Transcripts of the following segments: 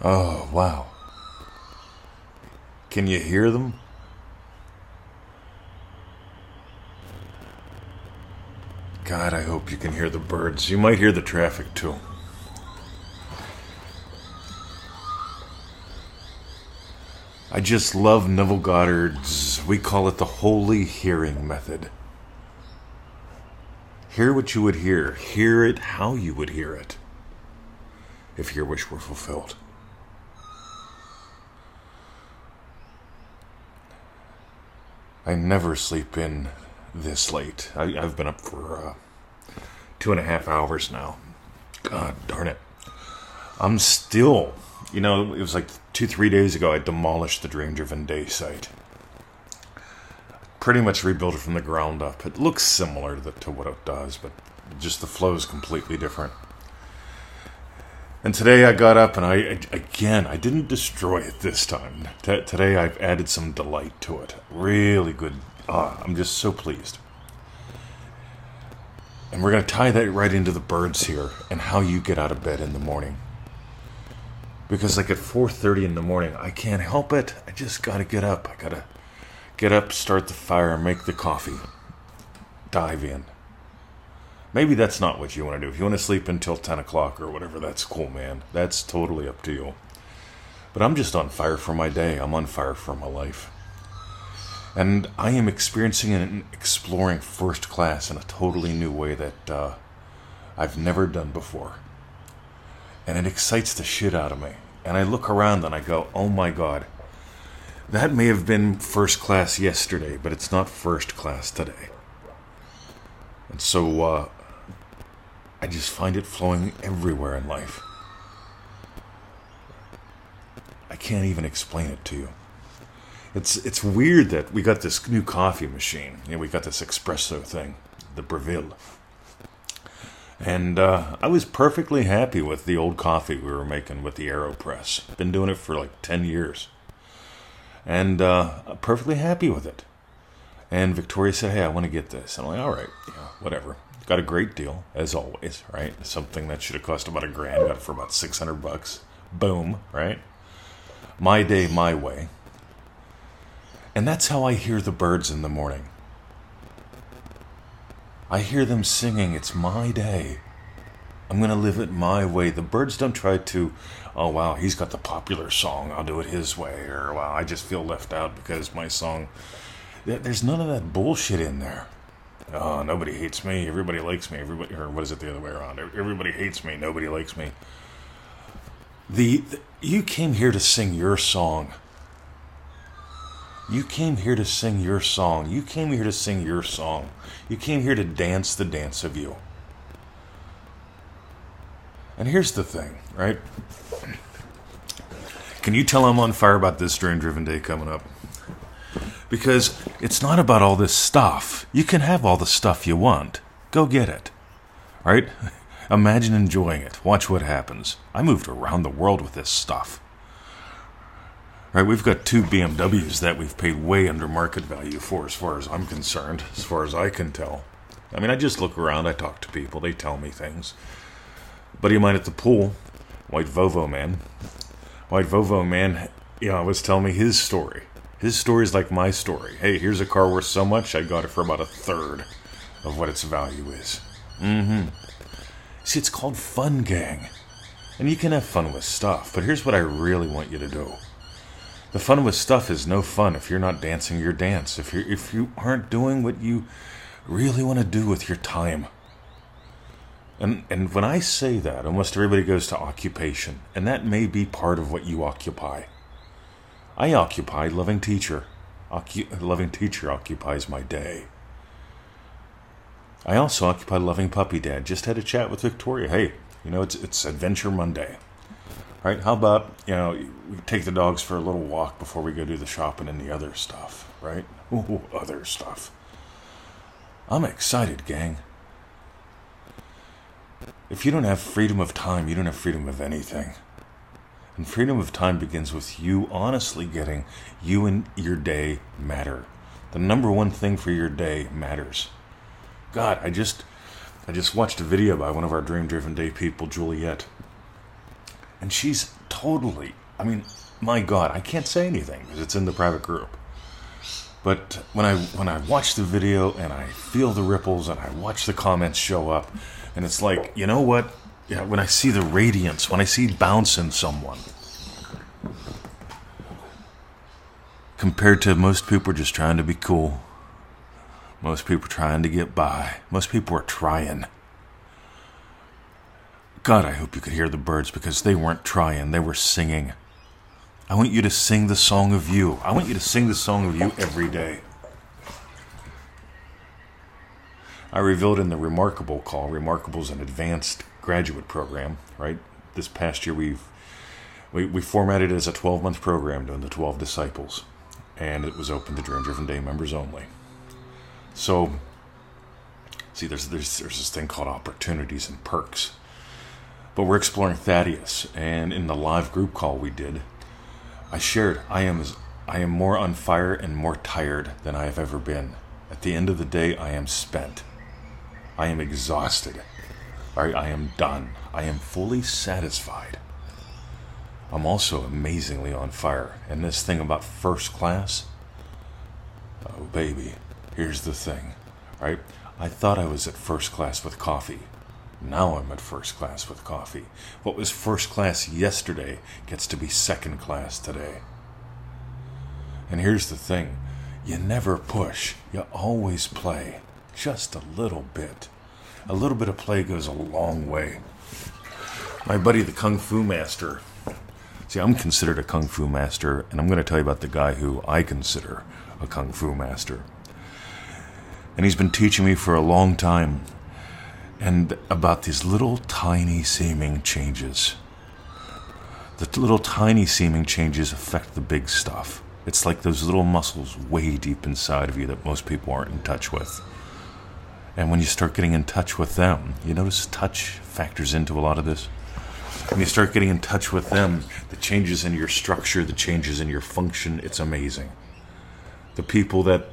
Oh, wow. Can you hear them? God, I hope you can hear the birds. You might hear the traffic too. I just love Neville Goddard's, we call it the holy hearing method. Hear what you would hear, hear it how you would hear it, if your wish were fulfilled. I never sleep in this late. I, have been up for uh, two and a half hours now. God darn it. I'm still, you know, it was like two, three days ago I demolished the Dream Driven Day site. Pretty much rebuilt it from the ground up. It looks similar to, the, to what it does, but just the flow is completely different. And today I got up and I, again, I didn't destroy it this time. T- today I've added some delight to it. Really good. Ah, I'm just so pleased. And we're going to tie that right into the birds here and how you get out of bed in the morning. Because like at 4:30 in the morning, I can't help it. I just got to get up. I got to get up, start the fire, make the coffee. Dive in. Maybe that's not what you want to do. If you want to sleep until 10 o'clock or whatever, that's cool, man. That's totally up to you. But I'm just on fire for my day. I'm on fire for my life. And I am experiencing and exploring first class in a totally new way that uh, I've never done before. And it excites the shit out of me. And I look around and I go, oh my God, that may have been first class yesterday, but it's not first class today. And so uh, I just find it flowing everywhere in life. I can't even explain it to you. It's it's weird that we got this new coffee machine. You know, we got this espresso thing, the Breville. And uh, I was perfectly happy with the old coffee we were making with the AeroPress. Been doing it for like 10 years. And uh, perfectly happy with it. And Victoria said, Hey, I want to get this. I'm like, All right, yeah, whatever. Got a great deal, as always, right? Something that should have cost about a grand, got it for about 600 bucks. Boom, right? My day, my way. And that's how I hear the birds in the morning. I hear them singing, It's my day. I'm going to live it my way. The birds don't try to, oh, wow, he's got the popular song. I'll do it his way. Or, wow, I just feel left out because my song. There's none of that bullshit in there oh, nobody hates me, everybody likes me, everybody, or what is it the other way around? Everybody hates me, nobody likes me. The, the you came here to sing your song. You came here to sing your song. You came here to sing your song. You came here to dance the dance of you. And here's the thing, right? Can you tell I'm on fire about this dream driven day coming up? Because it's not about all this stuff. You can have all the stuff you want. Go get it. Right? Imagine enjoying it. Watch what happens. I moved around the world with this stuff. Right, we've got two BMWs that we've paid way under market value for, as far as I'm concerned, as far as I can tell. I mean, I just look around, I talk to people, they tell me things. Buddy of mine at the pool, White Volvo man, White Volvo man, you know, was telling me his story. His story is like my story. Hey, here's a car worth so much, I got it for about a third of what its value is. Mm hmm. See, it's called fun, gang. And you can have fun with stuff, but here's what I really want you to do. The fun with stuff is no fun if you're not dancing your dance, if you if you aren't doing what you really want to do with your time. And and when I say that, almost everybody goes to occupation, and that may be part of what you occupy. I occupy loving teacher. Loving teacher occupies my day. I also occupy loving puppy dad. Just had a chat with Victoria. Hey, you know it's it's Adventure Monday, right? How about you know we take the dogs for a little walk before we go do the shopping and the other stuff, right? Ooh, other stuff. I'm excited, gang. If you don't have freedom of time, you don't have freedom of anything. And freedom of time begins with you honestly getting you and your day matter. The number one thing for your day matters. God, I just I just watched a video by one of our dream driven day people, Juliet. And she's totally. I mean, my God, I can't say anything because it's in the private group. But when I when I watch the video and I feel the ripples and I watch the comments show up, and it's like, you know what? Yeah, when I see the radiance, when I see bounce in someone, compared to most people are just trying to be cool. Most people trying to get by. Most people are trying. God, I hope you could hear the birds because they weren't trying, they were singing. I want you to sing the song of you. I want you to sing the song of you every day. I revealed in the Remarkable call. Remarkable is an advanced graduate program, right? This past year we've we, we formatted it as a 12 month program doing the 12 disciples, and it was open to Dream Driven Day members only. So, see, there's, there's, there's this thing called opportunities and perks. But we're exploring Thaddeus, and in the live group call we did, I shared I am I am more on fire and more tired than I have ever been. At the end of the day, I am spent. I am exhausted. I, I am done. I am fully satisfied. I'm also amazingly on fire. And this thing about first class, oh baby, here's the thing, right? I thought I was at first class with coffee. Now I'm at first class with coffee. What was first class yesterday gets to be second class today. And here's the thing you never push, you always play. Just a little bit. A little bit of play goes a long way. My buddy, the Kung Fu Master. See, I'm considered a Kung Fu Master, and I'm going to tell you about the guy who I consider a Kung Fu Master. And he's been teaching me for a long time and about these little tiny seeming changes. The little tiny seeming changes affect the big stuff. It's like those little muscles way deep inside of you that most people aren't in touch with. And when you start getting in touch with them, you notice touch factors into a lot of this. When you start getting in touch with them, the changes in your structure, the changes in your function, it's amazing. The people that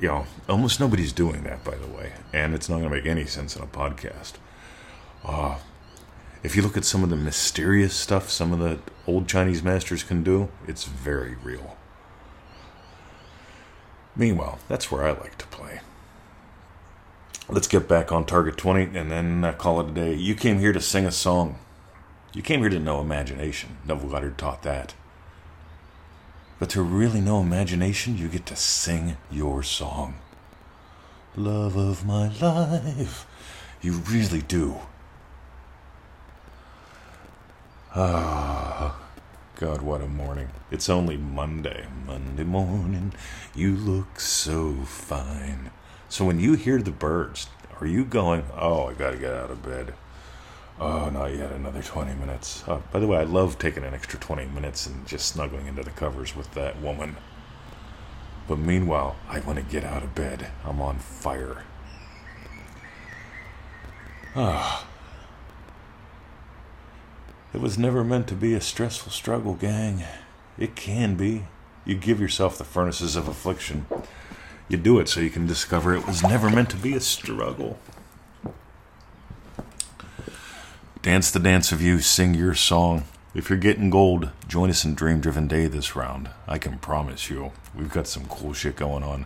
you know, almost nobody's doing that, by the way, and it's not going to make any sense in a podcast. Uh, if you look at some of the mysterious stuff some of the old Chinese masters can do, it's very real. Meanwhile, that's where I like to play. Let's get back on target 20 and then uh, call it a day. You came here to sing a song. You came here to know imagination. Neville Goddard taught that. But to really know imagination, you get to sing your song. Love of my life. You really do. Ah, God, what a morning. It's only Monday. Monday morning, you look so fine. So when you hear the birds, are you going, oh, I gotta get out of bed? Oh, not yet. Another 20 minutes. Uh, by the way, I love taking an extra 20 minutes and just snuggling into the covers with that woman. But meanwhile, I want to get out of bed. I'm on fire. Ah. It was never meant to be a stressful struggle, gang. It can be. You give yourself the furnaces of affliction. You do it so you can discover it was never meant to be a struggle. Dance the dance of you, sing your song. If you're getting gold, join us in Dream Driven Day this round. I can promise you, we've got some cool shit going on.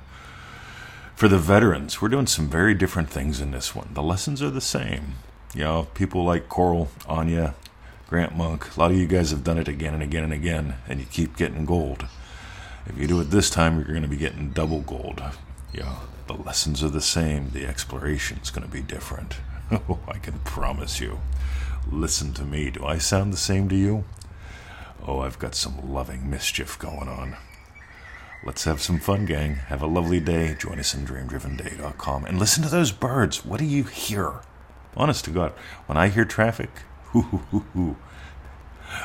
For the veterans, we're doing some very different things in this one. The lessons are the same. You know, people like Coral, Anya, Grant Monk, a lot of you guys have done it again and again and again, and you keep getting gold. If you do it this time, you're going to be getting double gold. Yeah, the lessons are the same, the exploration's going to be different. Oh, I can promise you. Listen to me. Do I sound the same to you? Oh, I've got some loving mischief going on. Let's have some fun, gang. Have a lovely day. Join us in dreamdrivenday.com and listen to those birds. What do you hear? Honest to God, when I hear traffic, hoo, hoo, hoo,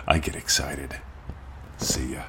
I get excited. See ya.